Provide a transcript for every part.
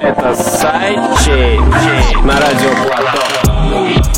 Это Сайчи на радио Плато.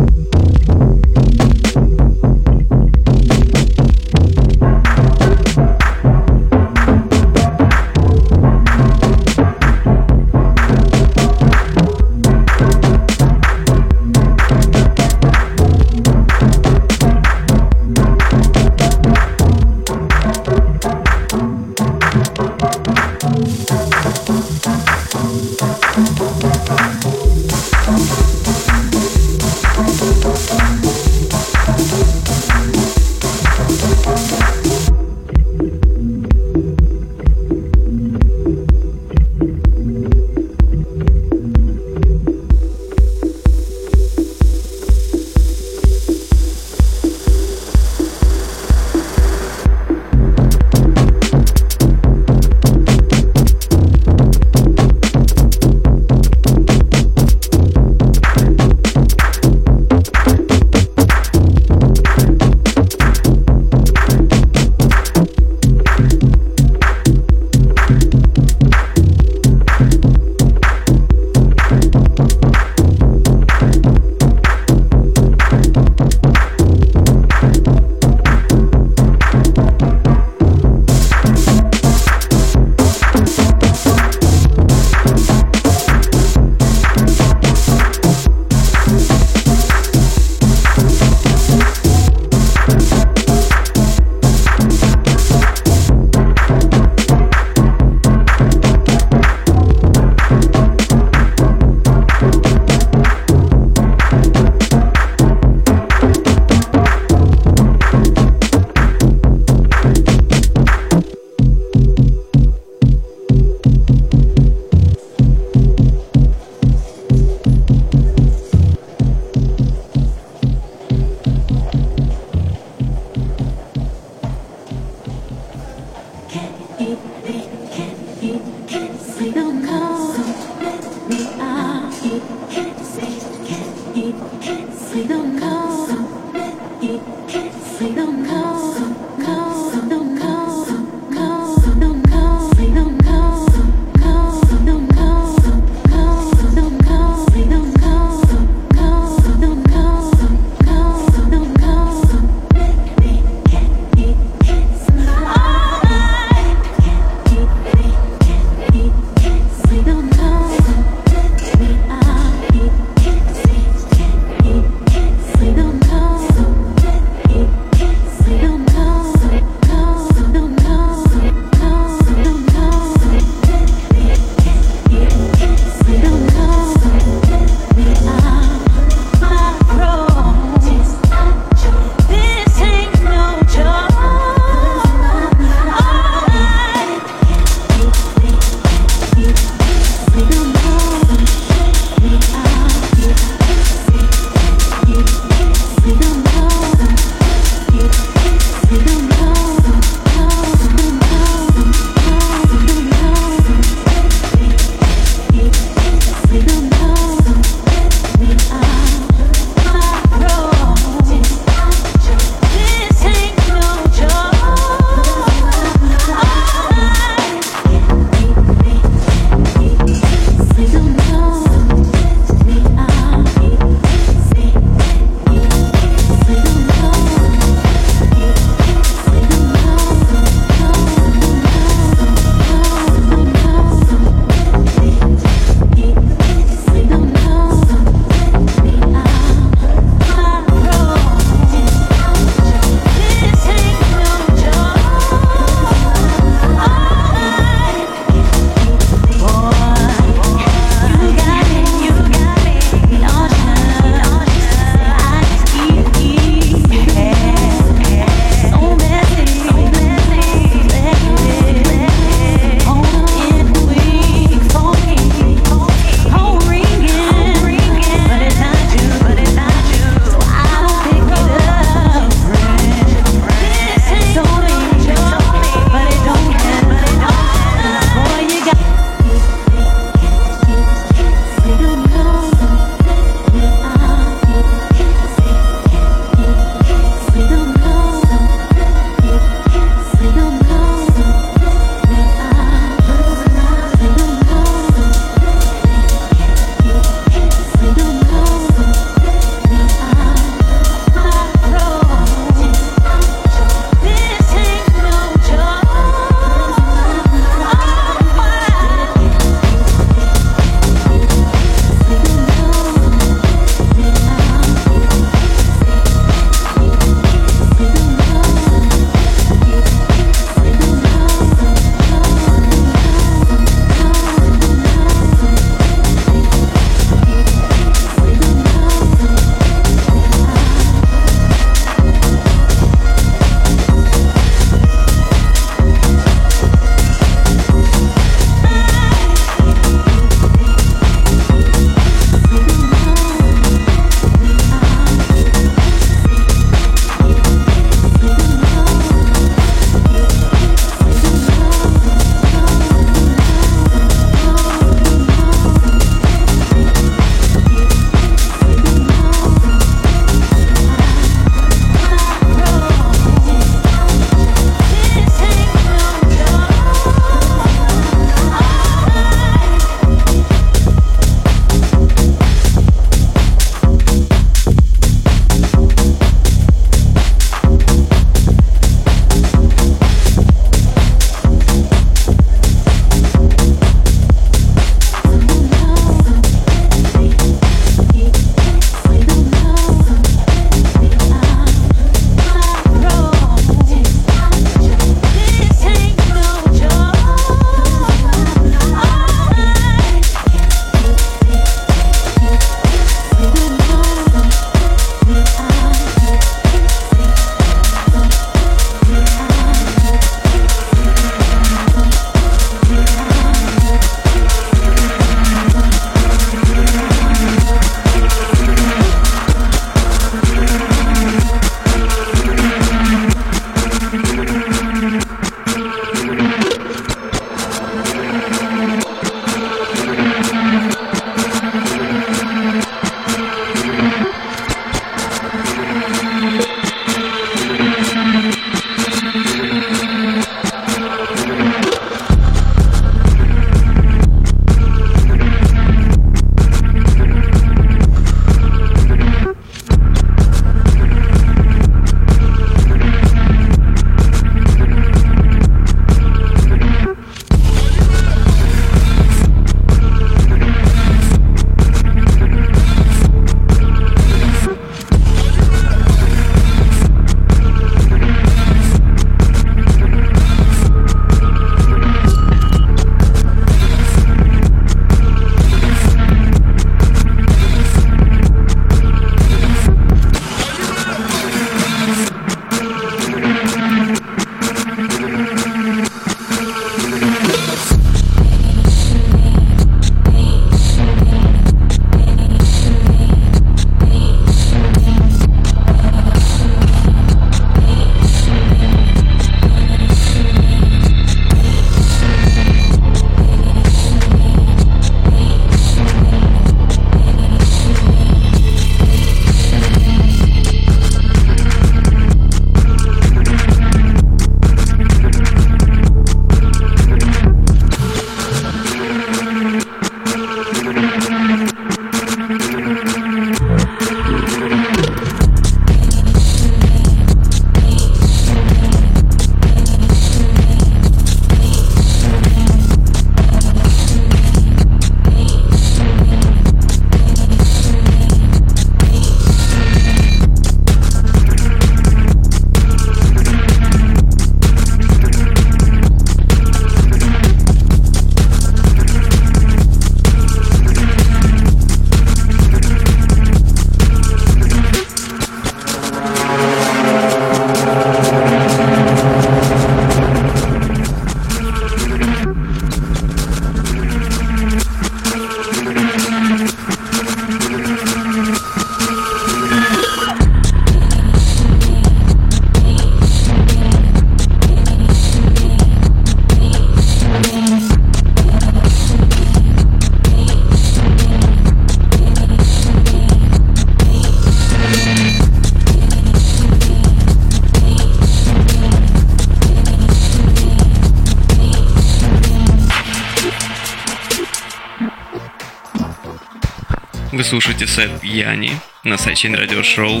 Слушаете сет Яни на сайте радиошоу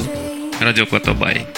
Радио Котобай.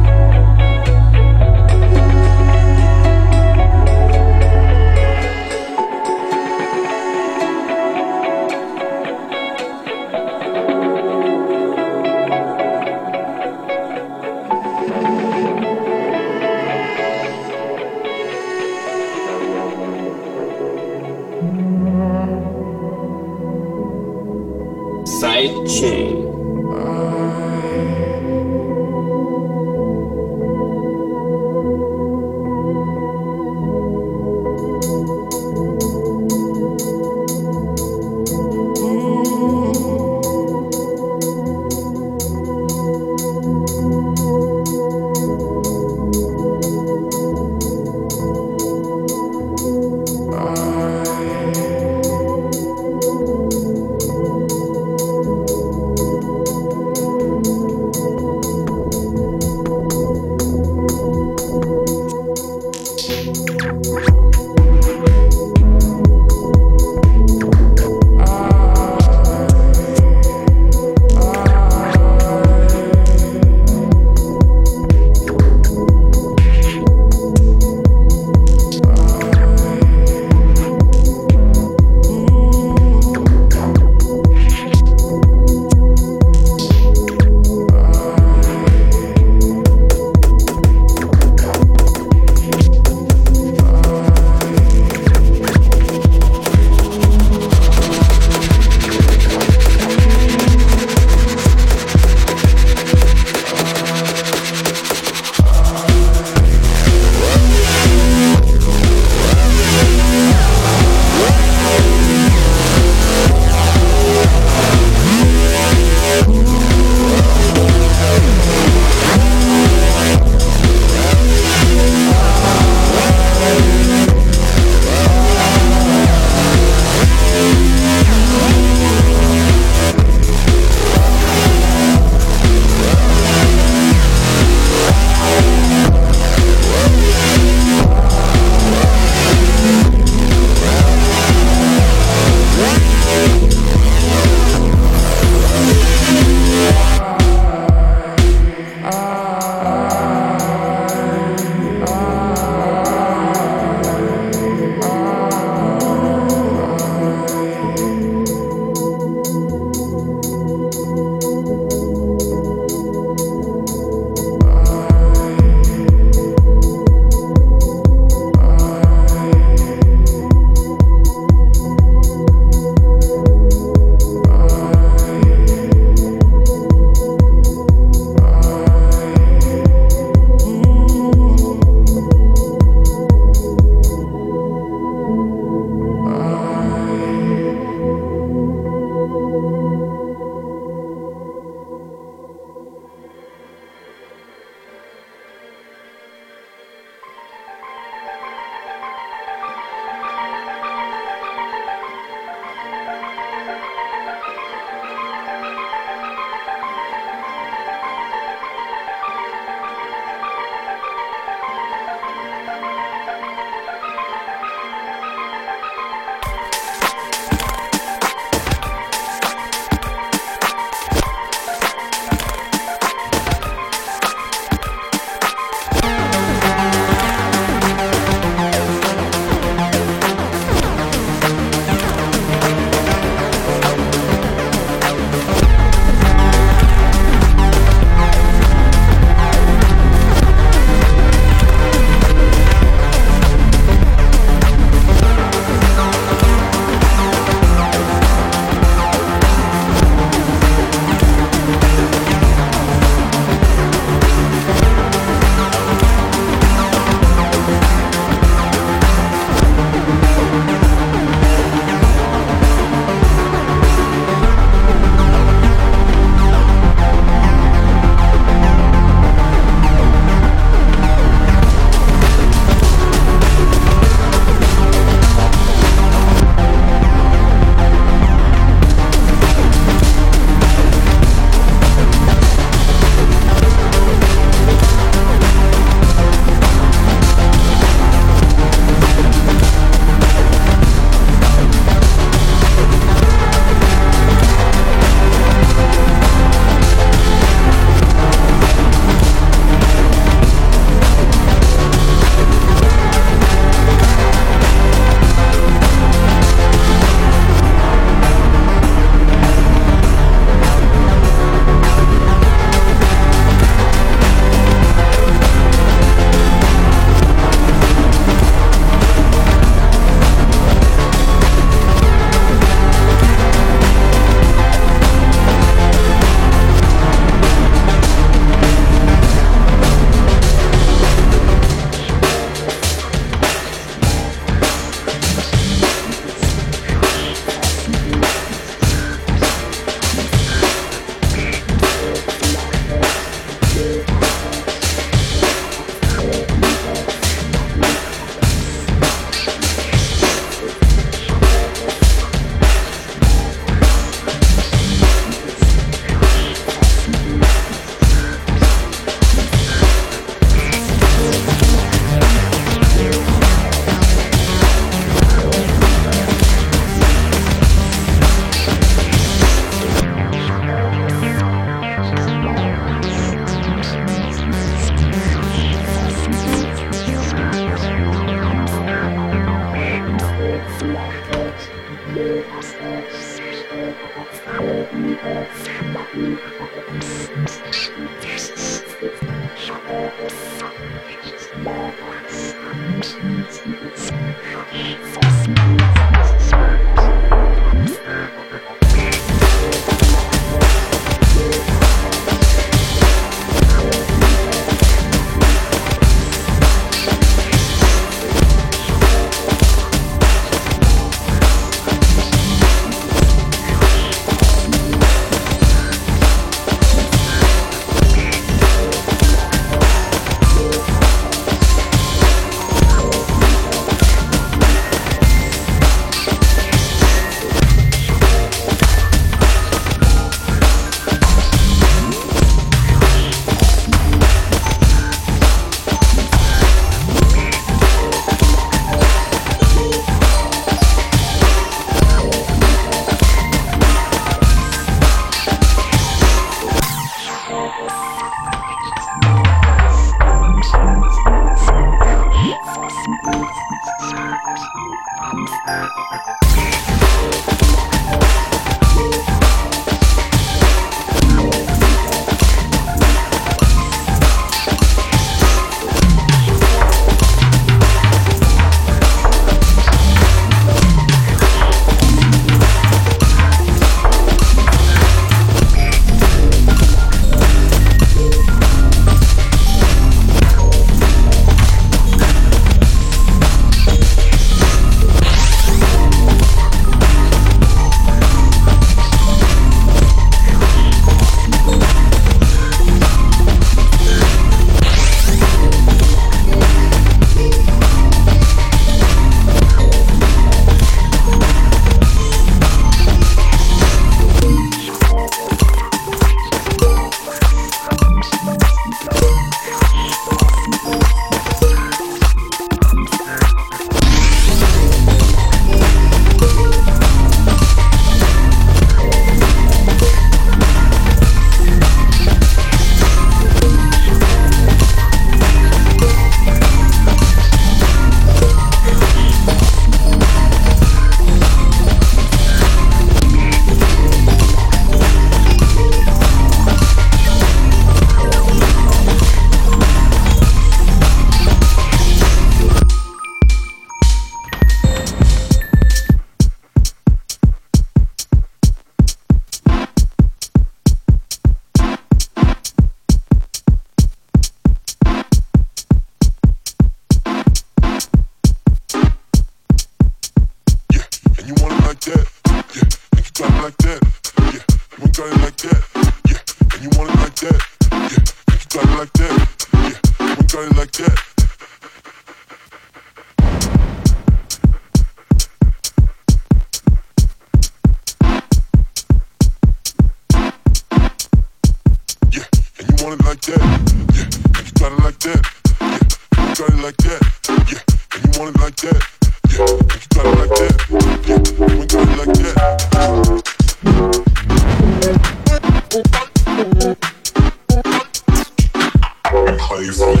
body from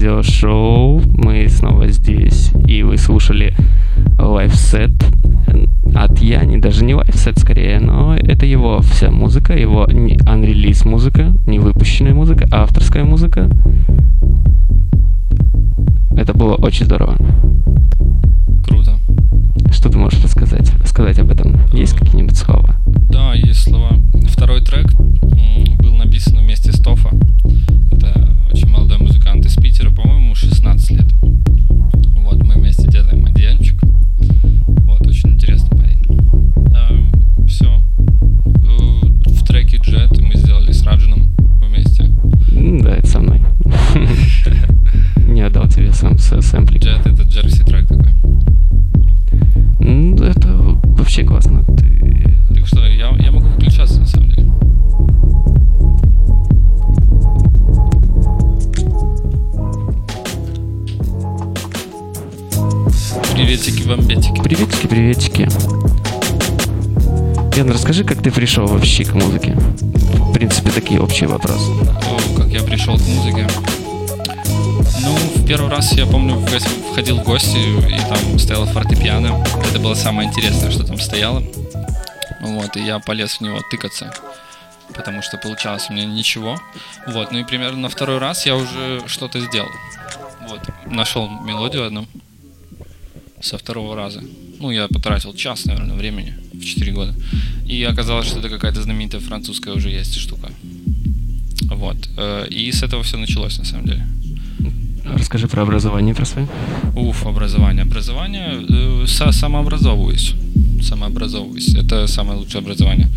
радиошоу. Мы снова здесь, и вы слушали лайфсет от Яни, даже не лайфсет скорее, но это его вся музыка, его unrelease музыка, не выпущенная музыка, а авторская музыка. Это было очень здорово. Круто. Что ты можешь рассказать, сказать об этом? Есть какие-нибудь слова? Да, есть слова. Второй трек был написан вместе с Тофа. Это очень молодой музыкант Приветики, бомбетики. Приветики, приветики. Ян, расскажи, как ты пришел вообще к музыке? В принципе, такие общие вопросы. О, как я пришел к музыке. Ну, в первый раз, я помню, в гости, входил в гости, и там стояла фортепиано. Это было самое интересное, что там стояло. Вот, и я полез в него тыкаться, потому что получалось у меня ничего. Вот, ну и примерно на второй раз я уже что-то сделал. Вот, нашел мелодию одну со второго раза. Ну, я потратил час, наверное, времени в 4 года. И оказалось, что это какая-то знаменитая французская уже есть штука. Вот. э, И с этого все началось, на самом деле. Расскажи про образование про свое. Уф, образование. Образование, э, са- самообразовываюсь. самообразовываюсь. Это самое лучшее образование.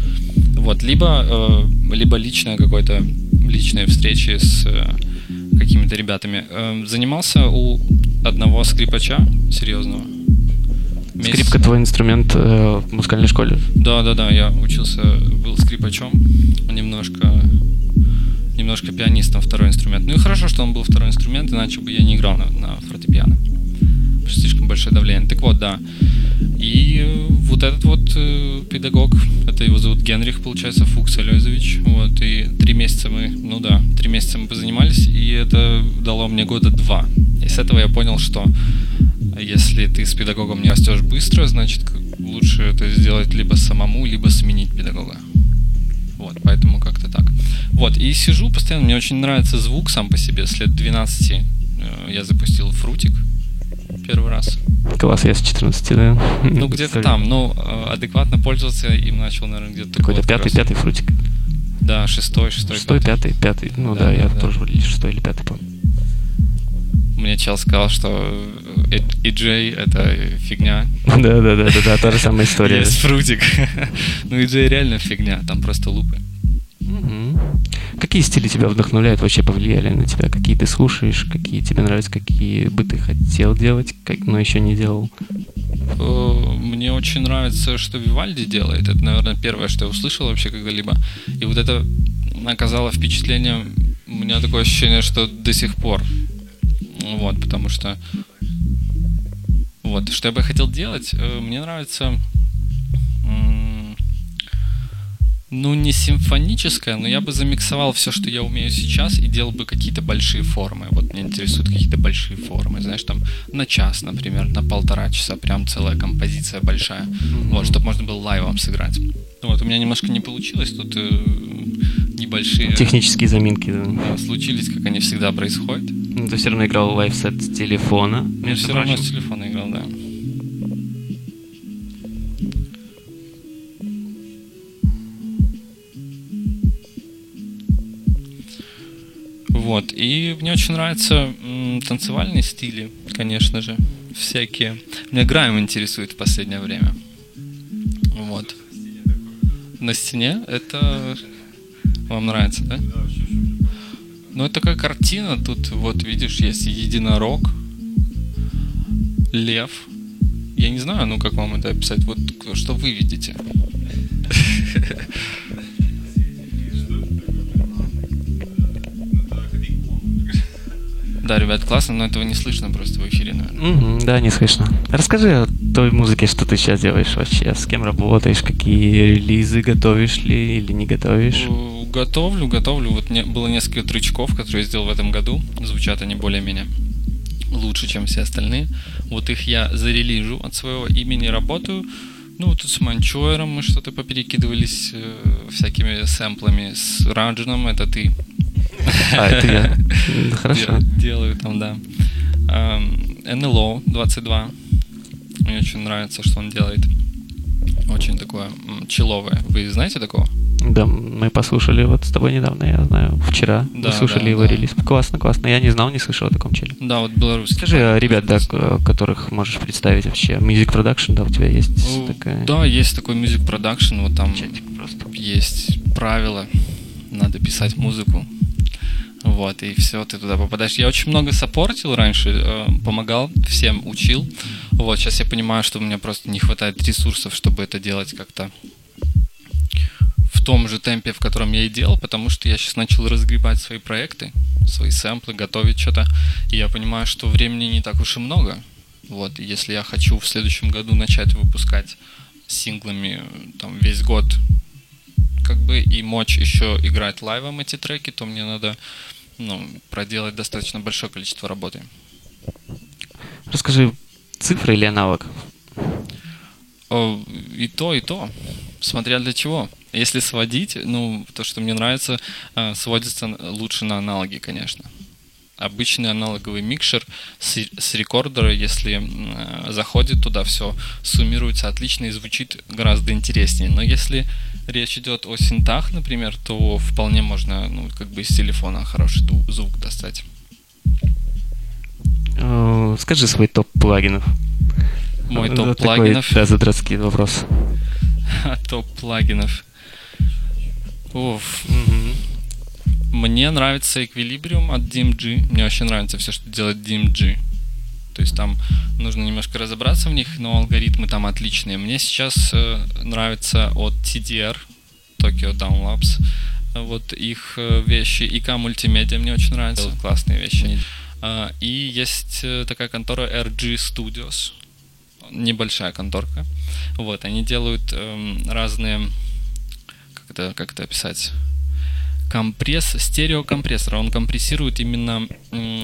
Вот, либо, э, либо личное какое-то, личные встречи с э, какими-то ребятами. Э, занимался у одного скрипача серьезного. Месяц. Скрипка твой инструмент э, в музыкальной школе? Да, да, да. Я учился, был скрипачом, немножко, немножко пианистом второй инструмент. Ну и хорошо, что он был второй инструмент, иначе бы я не играл на, на фортепиано. Слишком большое давление. Так вот, да. И вот этот вот э, педагог, это его зовут Генрих, получается, Фукс Алёзович. Вот, и три месяца мы, ну да, три месяца мы позанимались, и это дало мне года два. И с этого я понял, что если ты с педагогом не растешь быстро, значит лучше это сделать либо самому, либо сменить педагога. Вот, поэтому как-то так. Вот, и сижу постоянно, мне очень нравится звук сам по себе. С лет 12 э, я запустил фрутик первый раз. Класс, с 14, да? Ну, где-то там, но э, адекватно пользоваться им начал, наверное, где-то... Какой-то пятый, пятый фрутик. Да, шестой, шестой, Шестой, пятый, пятый. Ну да, да я да. тоже вроде шестой или пятый, помню мне чел сказал, что EJ это фигня. Да, да, да, да, да, та же самая история. Есть фрутик. ну EJ реально фигня, там просто лупы. Какие стили тебя вдохновляют, вообще повлияли на тебя? Какие ты слушаешь, какие тебе нравятся, какие бы ты хотел делать, как, но еще не делал? Э, мне очень нравится, что Вивальди делает. Это, наверное, первое, что я услышал вообще когда-либо. И вот это оказало впечатление, у меня такое ощущение, что до сих пор вот, потому что... Вот, что я бы хотел делать? Э, мне нравится... Ну, не симфоническое, но я бы замиксовал все, что я умею сейчас, и делал бы какие-то большие формы. Вот меня интересуют какие-то большие формы. Знаешь, там на час, например, на полтора часа, прям целая композиция большая. Mm-hmm. Вот, чтобы можно было лайвом сыграть. Вот, у меня немножко не получилось, тут э, небольшие... Технические заминки, да. да. Случились, как они всегда происходят. Ну, ты все равно играл лайфсет с телефона. Я все равно с телефона играл, Вот, и мне очень нравятся танцевальные стили, конечно же, всякие. Меня Грайм интересует в последнее время. Вот. На стене это вам нравится, да? Ну, это такая картина. Тут вот видишь, есть единорог, лев. Я не знаю, ну как вам это описать. Вот что вы видите? Да, ребят, классно, но этого не слышно просто в эфире, наверное. Угу, да, не слышно. Расскажи о той музыке, что ты сейчас делаешь вообще, с кем работаешь, какие релизы готовишь ли или не готовишь? Готовлю, готовлю. Вот не, было несколько трючков, которые я сделал в этом году. Звучат они более-менее лучше, чем все остальные. Вот их я зарелижу от своего имени, работаю. Ну, тут с Манчойером мы что-то поперекидывались э, всякими сэмплами. С Раджином, это ты. А, это я. Хорошо. Делаю там, да. НЛО 22. Мне очень нравится, что он делает. Очень такое человое. Вы знаете такого? Да, мы послушали вот с тобой недавно, я знаю, вчера. Да, мы слушали да, его да. релиз. Классно, классно. Я не знал, не слышал о таком челе. Да, вот белорусский. Скажи, а ребят, да, которых можешь представить вообще. Music Production, да, у тебя есть ну, такая... Да, есть такой Music Production, вот там Чатик просто. есть правила. Надо писать музыку. Вот, и все, ты туда попадаешь. Я очень много саппортил раньше, э, помогал всем, учил. Вот, сейчас я понимаю, что у меня просто не хватает ресурсов, чтобы это делать как-то в том же темпе, в котором я и делал, потому что я сейчас начал разгребать свои проекты, свои сэмплы, готовить что-то, и я понимаю, что времени не так уж и много. Вот, и если я хочу в следующем году начать выпускать синглами там весь год, как бы и мочь еще играть лайвом эти треки, то мне надо ну, проделать достаточно большое количество работы. Расскажи, цифры или аналог? О, и то, и то. Смотря для чего. Если сводить, ну, то, что мне нравится, э, сводится лучше на аналоги, конечно. Обычный аналоговый микшер с, с рекордера, если э, заходит туда, все суммируется отлично и звучит гораздо интереснее. Но если речь идет о синтах, например, то вполне можно, ну, как бы из телефона хороший звук достать. Э, скажи свой топ плагинов. Мой Это топ такой, плагинов. Да, задротский вопрос. Топ плагинов. Уф. Мне нравится Equilibrium от DMG. Мне очень нравится все, что делает DMG. То есть там нужно немножко разобраться в них, но алгоритмы там отличные. Мне сейчас э, нравится от TDR, Tokyo Downlabs, э, вот их э, вещи. ИК Мультимедиа мне очень нравятся. Классные вещи. А, И есть э, такая контора RG Studios. Небольшая конторка. Вот, они делают эм, разные... Как это, как это описать? Компресс, стереокомпрессор. Он компрессирует именно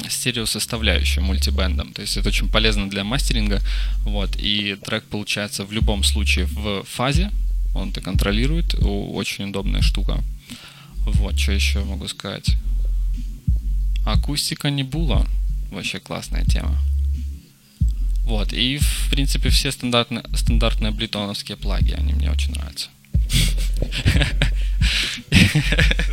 стереосоставляющую мультибендом. То есть это очень полезно для мастеринга. Вот, и трек получается в любом случае в фазе. Он это контролирует. Очень удобная штука. Вот, что еще могу сказать. Акустика Небула. Вообще классная тема. Вот, и в принципе все стандартные, стандартные блитоновские плаги, они мне очень нравятся.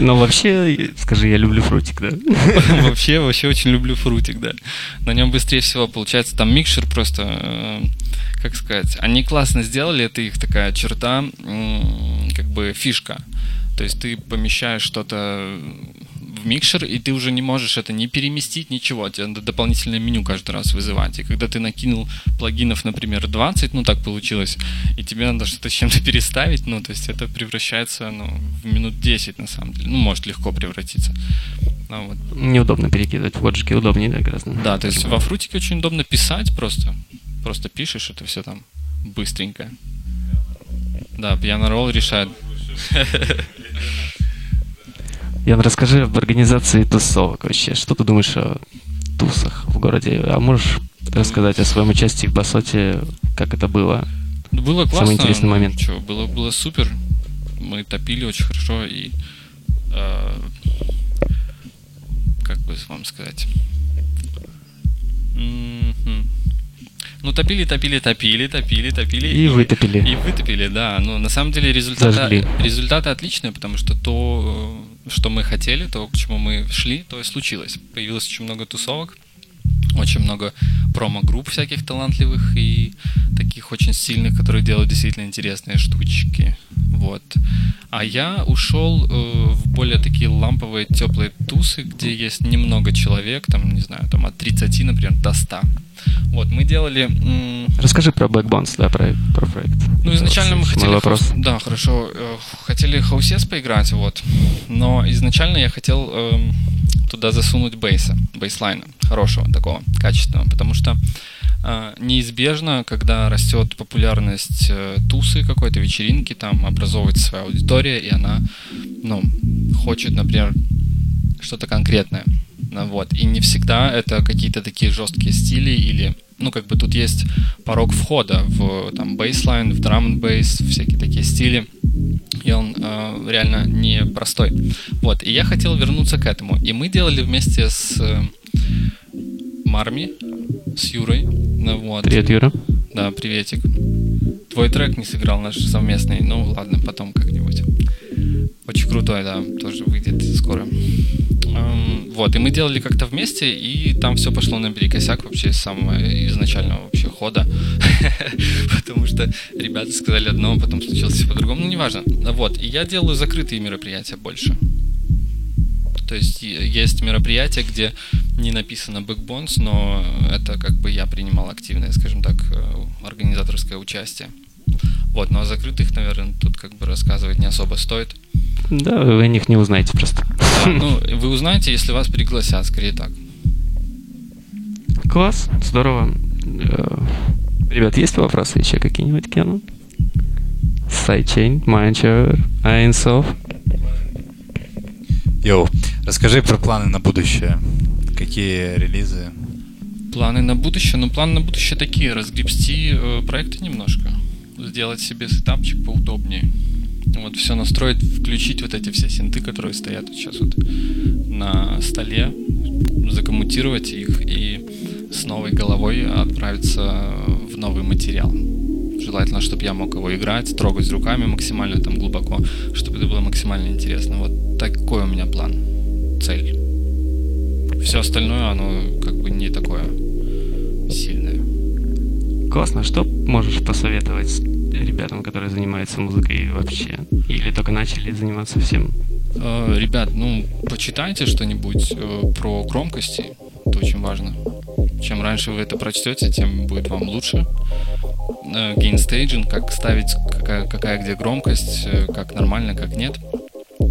Но вообще, скажи, я люблю фрутик, да? Вообще, вообще очень люблю фрутик, да. На нем быстрее всего получается. Там микшер просто, э, как сказать, они классно сделали, это их такая черта, как бы фишка. То есть ты помещаешь что-то в микшер, и ты уже не можешь это не переместить, ничего. Тебе надо дополнительное меню каждый раз вызывать. И когда ты накинул плагинов, например, 20, ну так получилось, и тебе надо что-то с чем-то переставить, ну, то есть это превращается, ну, в минут 10, на самом деле. Ну, может легко превратиться. Ну, вот. Неудобно перекидывать. В Logic удобнее, да, гораздо? Да, то есть во фрутике очень удобно писать просто. Просто пишешь, это все там быстренько. Да, пьяно ролл решает. Ян, расскажи об организации тусовок вообще. Что ты думаешь о тусах в городе? А можешь рассказать о своем участии в Басоте, как это было? Ну, Было классно. Самый интересный момент. Чё, было, было супер. Мы топили очень хорошо и э, как бы вам сказать. Ну, топили, топили, топили, топили, топили. И вытопили. И вытопили, да. Но на самом деле результаты, Зажгли. результаты отличные, потому что то, э, что мы хотели, то, к чему мы шли, то и случилось. Появилось очень много тусовок, очень много промо-групп всяких талантливых и таких очень сильных, которые делают действительно интересные штучки. Вот. А я ушел э, в более такие ламповые, теплые тусы, где есть немного человек, там, не знаю, там от 30, например, до 100. Вот, мы делали... Расскажи про Black да, про, про проект. ну, изначально мы Мой хотели... вопрос. хаус- Да, хорошо. э, Хотели хаусец поиграть, вот. Но изначально я хотел эм, туда засунуть бейса, бейслайна, хорошего такого, качественного, потому что э, неизбежно, когда растет популярность э, тусы какой-то, вечеринки, там образовывается своя аудитория, и она, ну, хочет, например, что-то конкретное. Вот. И не всегда это какие-то такие жесткие стили или ну, как бы тут есть порог входа в там бейслайн, в драм н бейс, всякие такие стили. И он э, реально непростой. Вот. И я хотел вернуться к этому. И мы делали вместе с э, Марми, с Юрой. Ну, вот. Привет, Юра. Да, приветик. Твой трек не сыграл наш совместный. Ну, ладно, потом как-нибудь. Очень крутой, да, тоже выйдет скоро. Эм, Вот, и мы делали как-то вместе, и там все пошло наперекосяк вообще с самого изначального вообще хода. Потому что ребята сказали одно, а потом случилось все по-другому. Ну, неважно. Вот, и я делаю закрытые мероприятия больше. То есть есть мероприятия, где не написано Backbones, но это как бы я принимал активное, скажем так, э, организаторское участие. Вот, но о закрытых, наверное, тут как бы рассказывать не особо стоит. Да, вы о них не узнаете просто. Ну, вы узнаете, если вас пригласят, скорее так. Класс, здорово. Э, Ребят, есть вопросы еще какие-нибудь к Яну? Сайдчейн, Майнчер, Айнсов. Йоу, расскажи про планы на будущее. Какие релизы? Планы на будущее? Ну, планы на будущее такие, разгрести э, проекты немножко. Сделать себе setup чик поудобнее. Вот все настроить, включить вот эти все синты, которые стоят сейчас вот на столе, закоммутировать их и с новой головой отправиться в новый материал. Желательно, чтобы я мог его играть, трогать руками максимально там глубоко, чтобы это было максимально интересно. Вот такой у меня план, цель. все остальное, оно как бы не такое сильное. Классно. Что можешь посоветовать ребятам, которые занимаются музыкой вообще? Или только начали заниматься всем? Э, ребят, ну, почитайте что-нибудь э, про громкости. Это очень важно. Чем раньше вы это прочтете, тем будет вам лучше. Gain staging, э, как ставить, какая, какая где громкость, как нормально, как нет.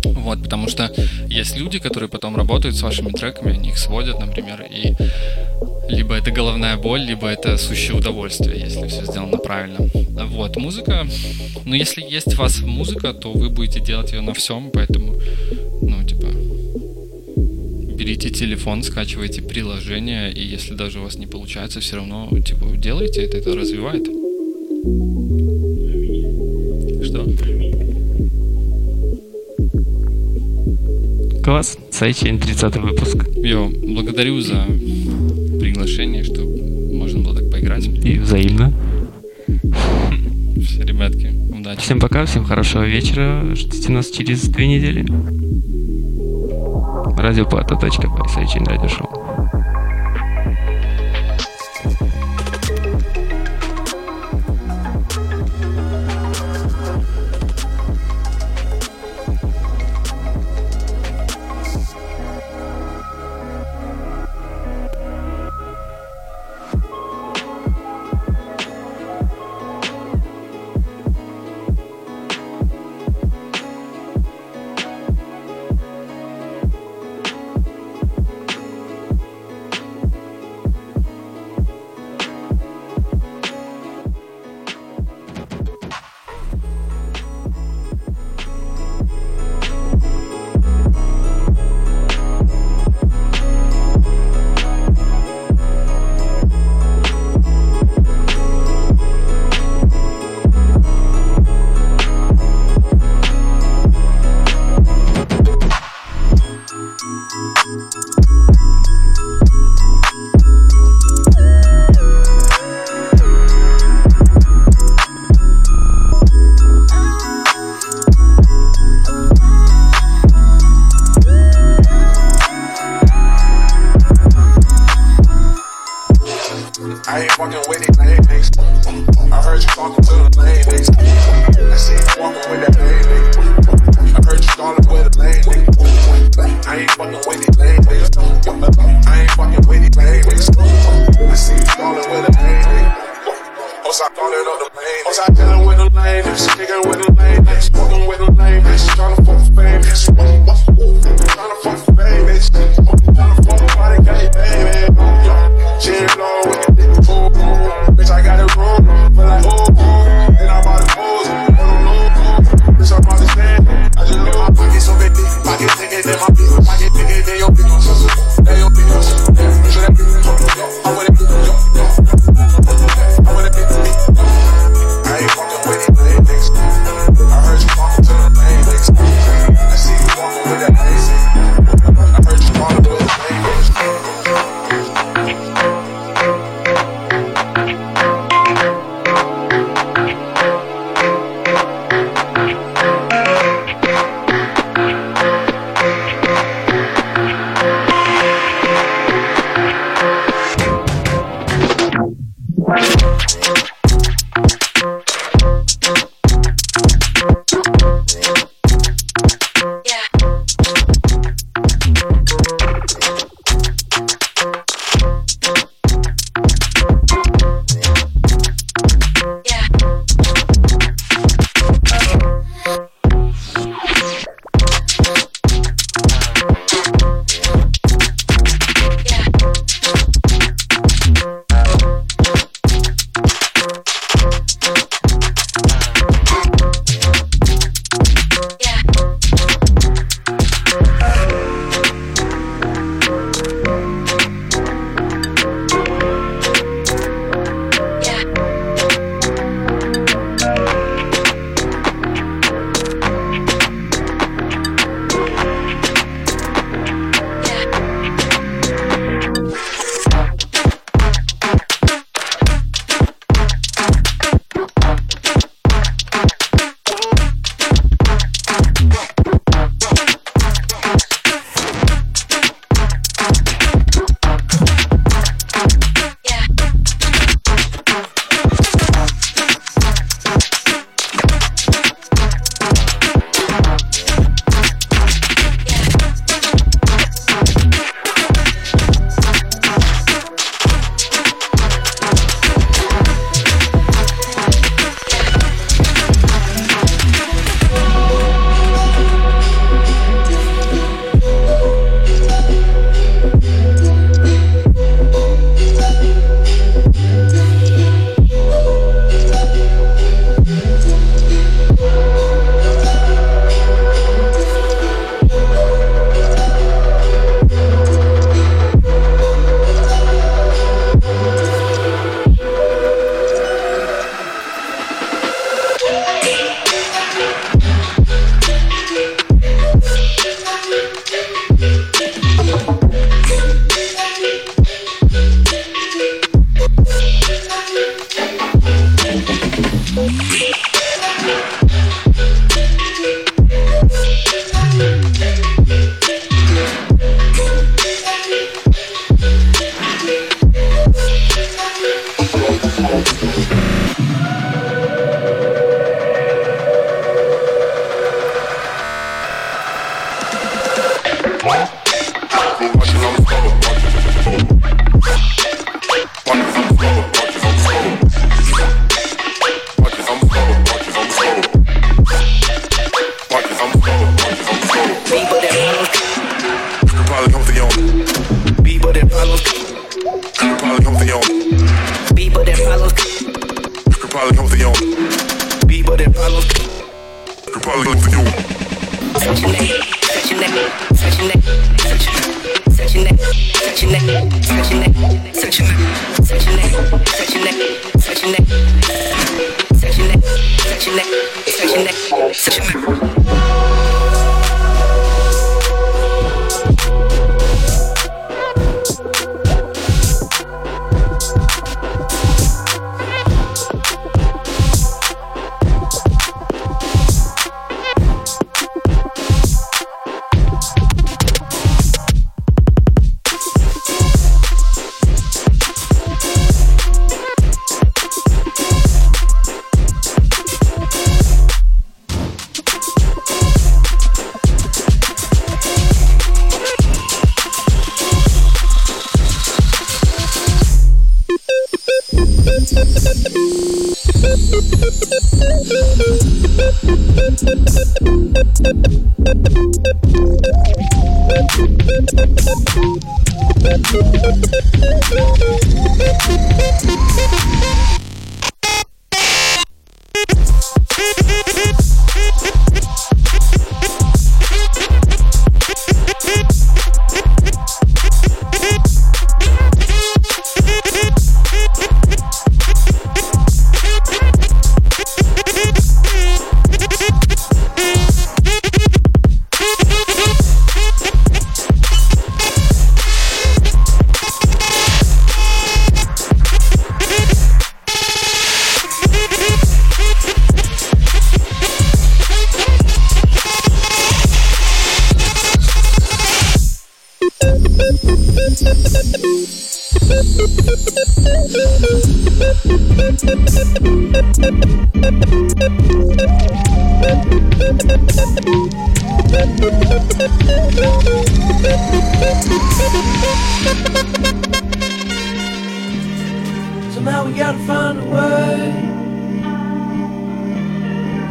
Вот, потому что есть люди, которые потом работают с вашими треками, они их сводят, например, и либо это головная боль, либо это сущее удовольствие, если все сделано правильно. Вот, музыка, ну, если есть у вас музыка, то вы будете делать ее на всем, поэтому, ну, типа, берите телефон, скачивайте приложение, и если даже у вас не получается, все равно, типа, делайте это, это развивает. Что? Класс. Сайчейн, 30 выпуск. Йо, благодарю за приглашение, что можно было так поиграть. И взаимно. Все, ребятки, удачи. Всем пока, всем хорошего вечера. Ждите нас через две недели. Радиоплата.бай, Радиошоу. Somehow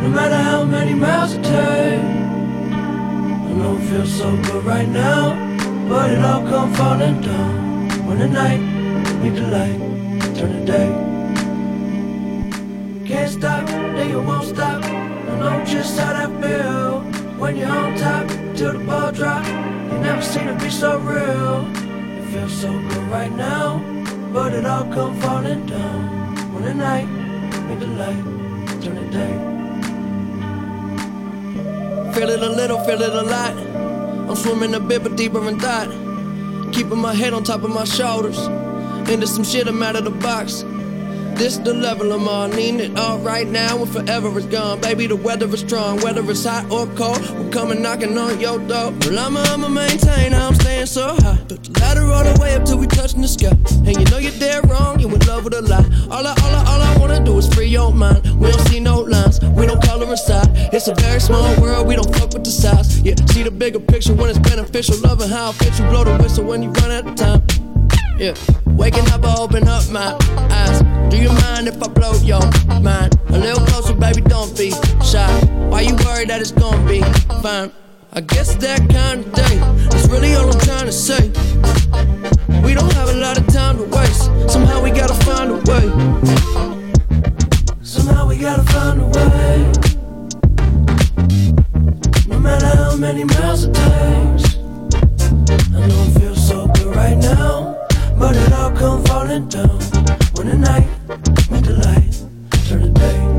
No matter how many miles it takes. I don't feel so good right now, but it all come falling down. When the night meet the light, turn the day. Can't stop, then you won't stop. I know just how that feel. When you're on top, till the ball drop. You never seen it be so real. It feels so good right now, but it all come falling down. When the night meet the light, turn the day. Feel it a little, feel it a lot. I'm swimming a bit, but deeper in thought. Keeping my head on top of my shoulders. Into some shit, I'm out of the box. This the level I'm on, needing it all right now and forever is gone. Baby, the weather is strong, whether it's hot or cold, we're coming knocking on your door. Well, I'ma, I'ma maintain, I'm staying so high. But the ladder all the way up till we touching the sky. And you know you're dead wrong, you in love with a lie. All I, all I, all I wanna do is free your mind. We don't see no lines, we don't color inside. It's a very small world, we don't fuck with the size. Yeah, see the bigger picture when it's beneficial. Loving how it fits you, blow the whistle when you run out of time. Yeah, waking up, I open up my eyes. Do you mind if I blow your mind? A little closer, baby, don't be shy. Why you worried that it's gonna be fine? I guess that kind of day is really all I'm trying to say. We don't have a lot of time to waste. Somehow we gotta find a way. Somehow we gotta find a way. No matter how many miles it takes. I know it feels so good right now. But it all come falling down when the night meet the light, turn the day.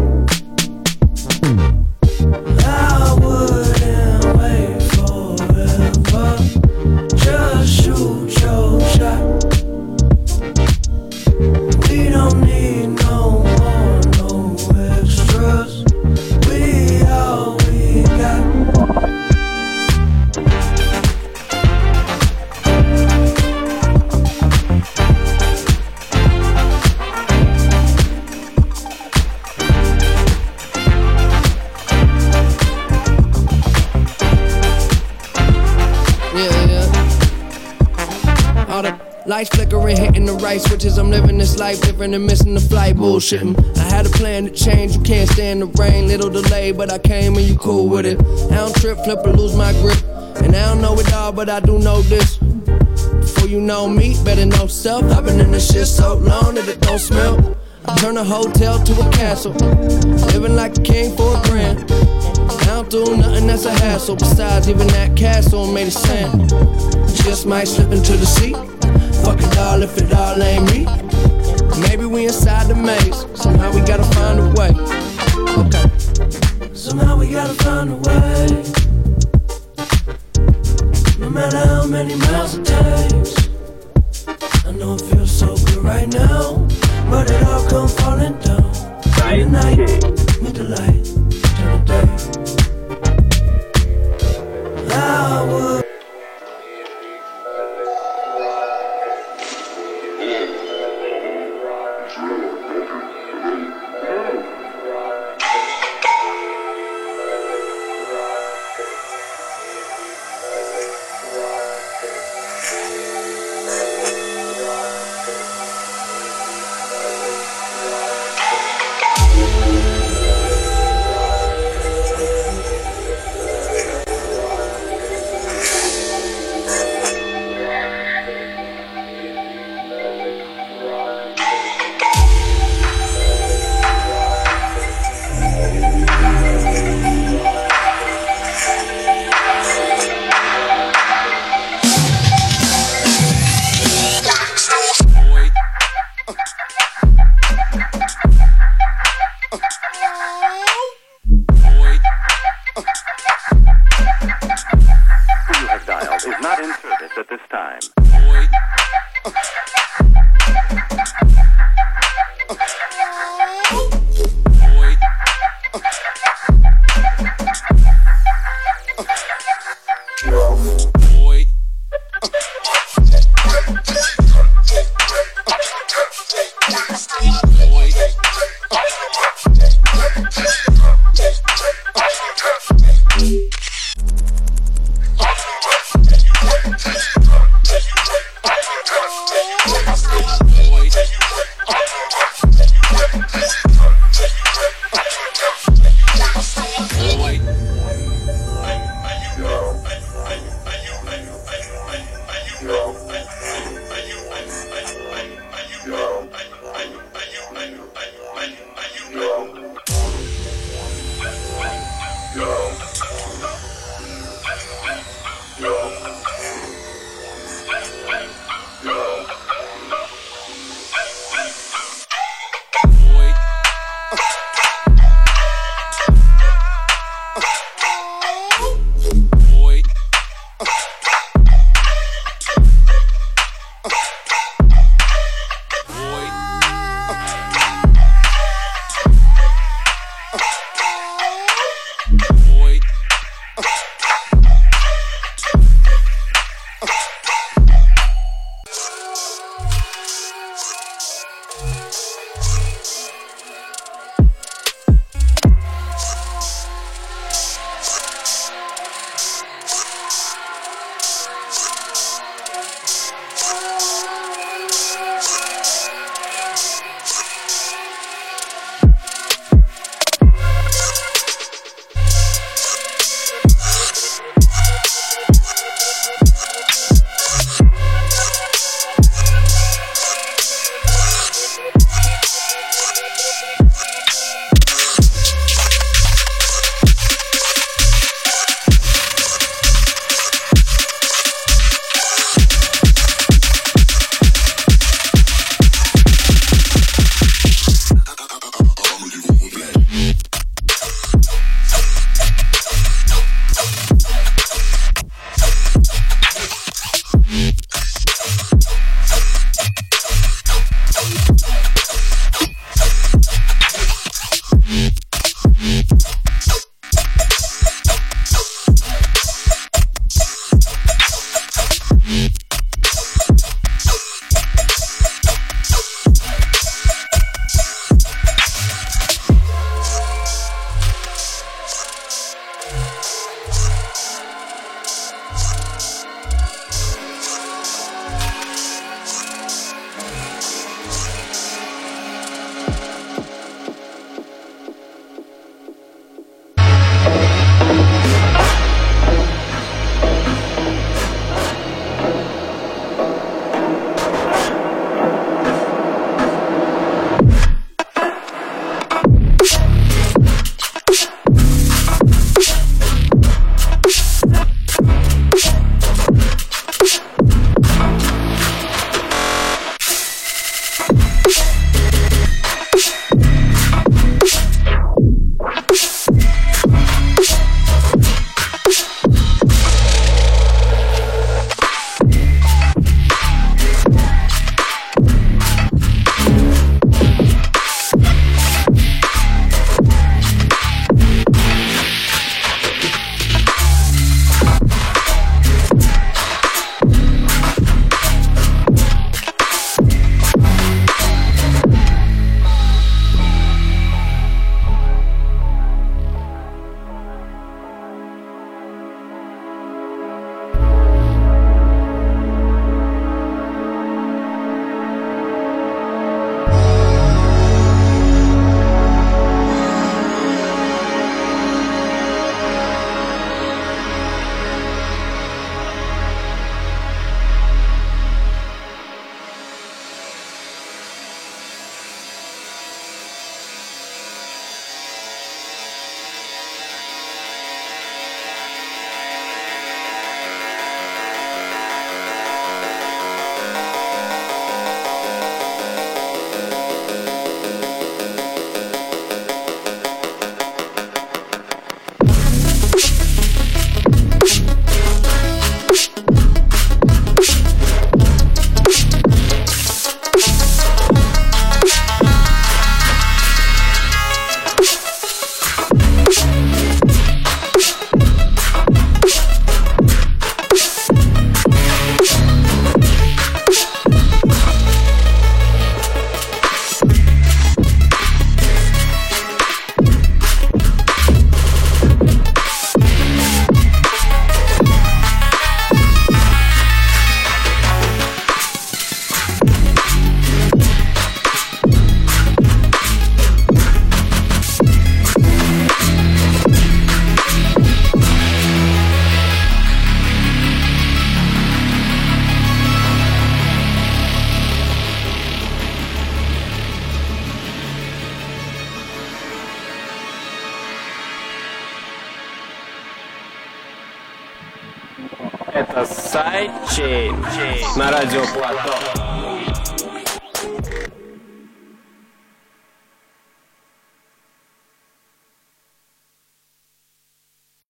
This life different and missing the flight. Bullshitting. Mm. I had a plan to change. You can't stand the rain. Little delay, but I came and you cool with it. I don't trip, flip, or lose my grip. And I don't know it all, but I do know this. Before you know me, better know self. I've been in this shit so long that it don't smell. I turn a hotel to a castle. Living like a king for a grand. I don't do nothing that's a hassle. Besides, even that castle made of sand. Just might slip into the sea. Fuck it all if it all ain't me. Maybe we inside the maze. Somehow we gotta find a way. Okay. Somehow we gotta find a way. No matter how many miles it takes. I know it feels so good right now, but it all come falling down. Day and night, light, turn the day. I would.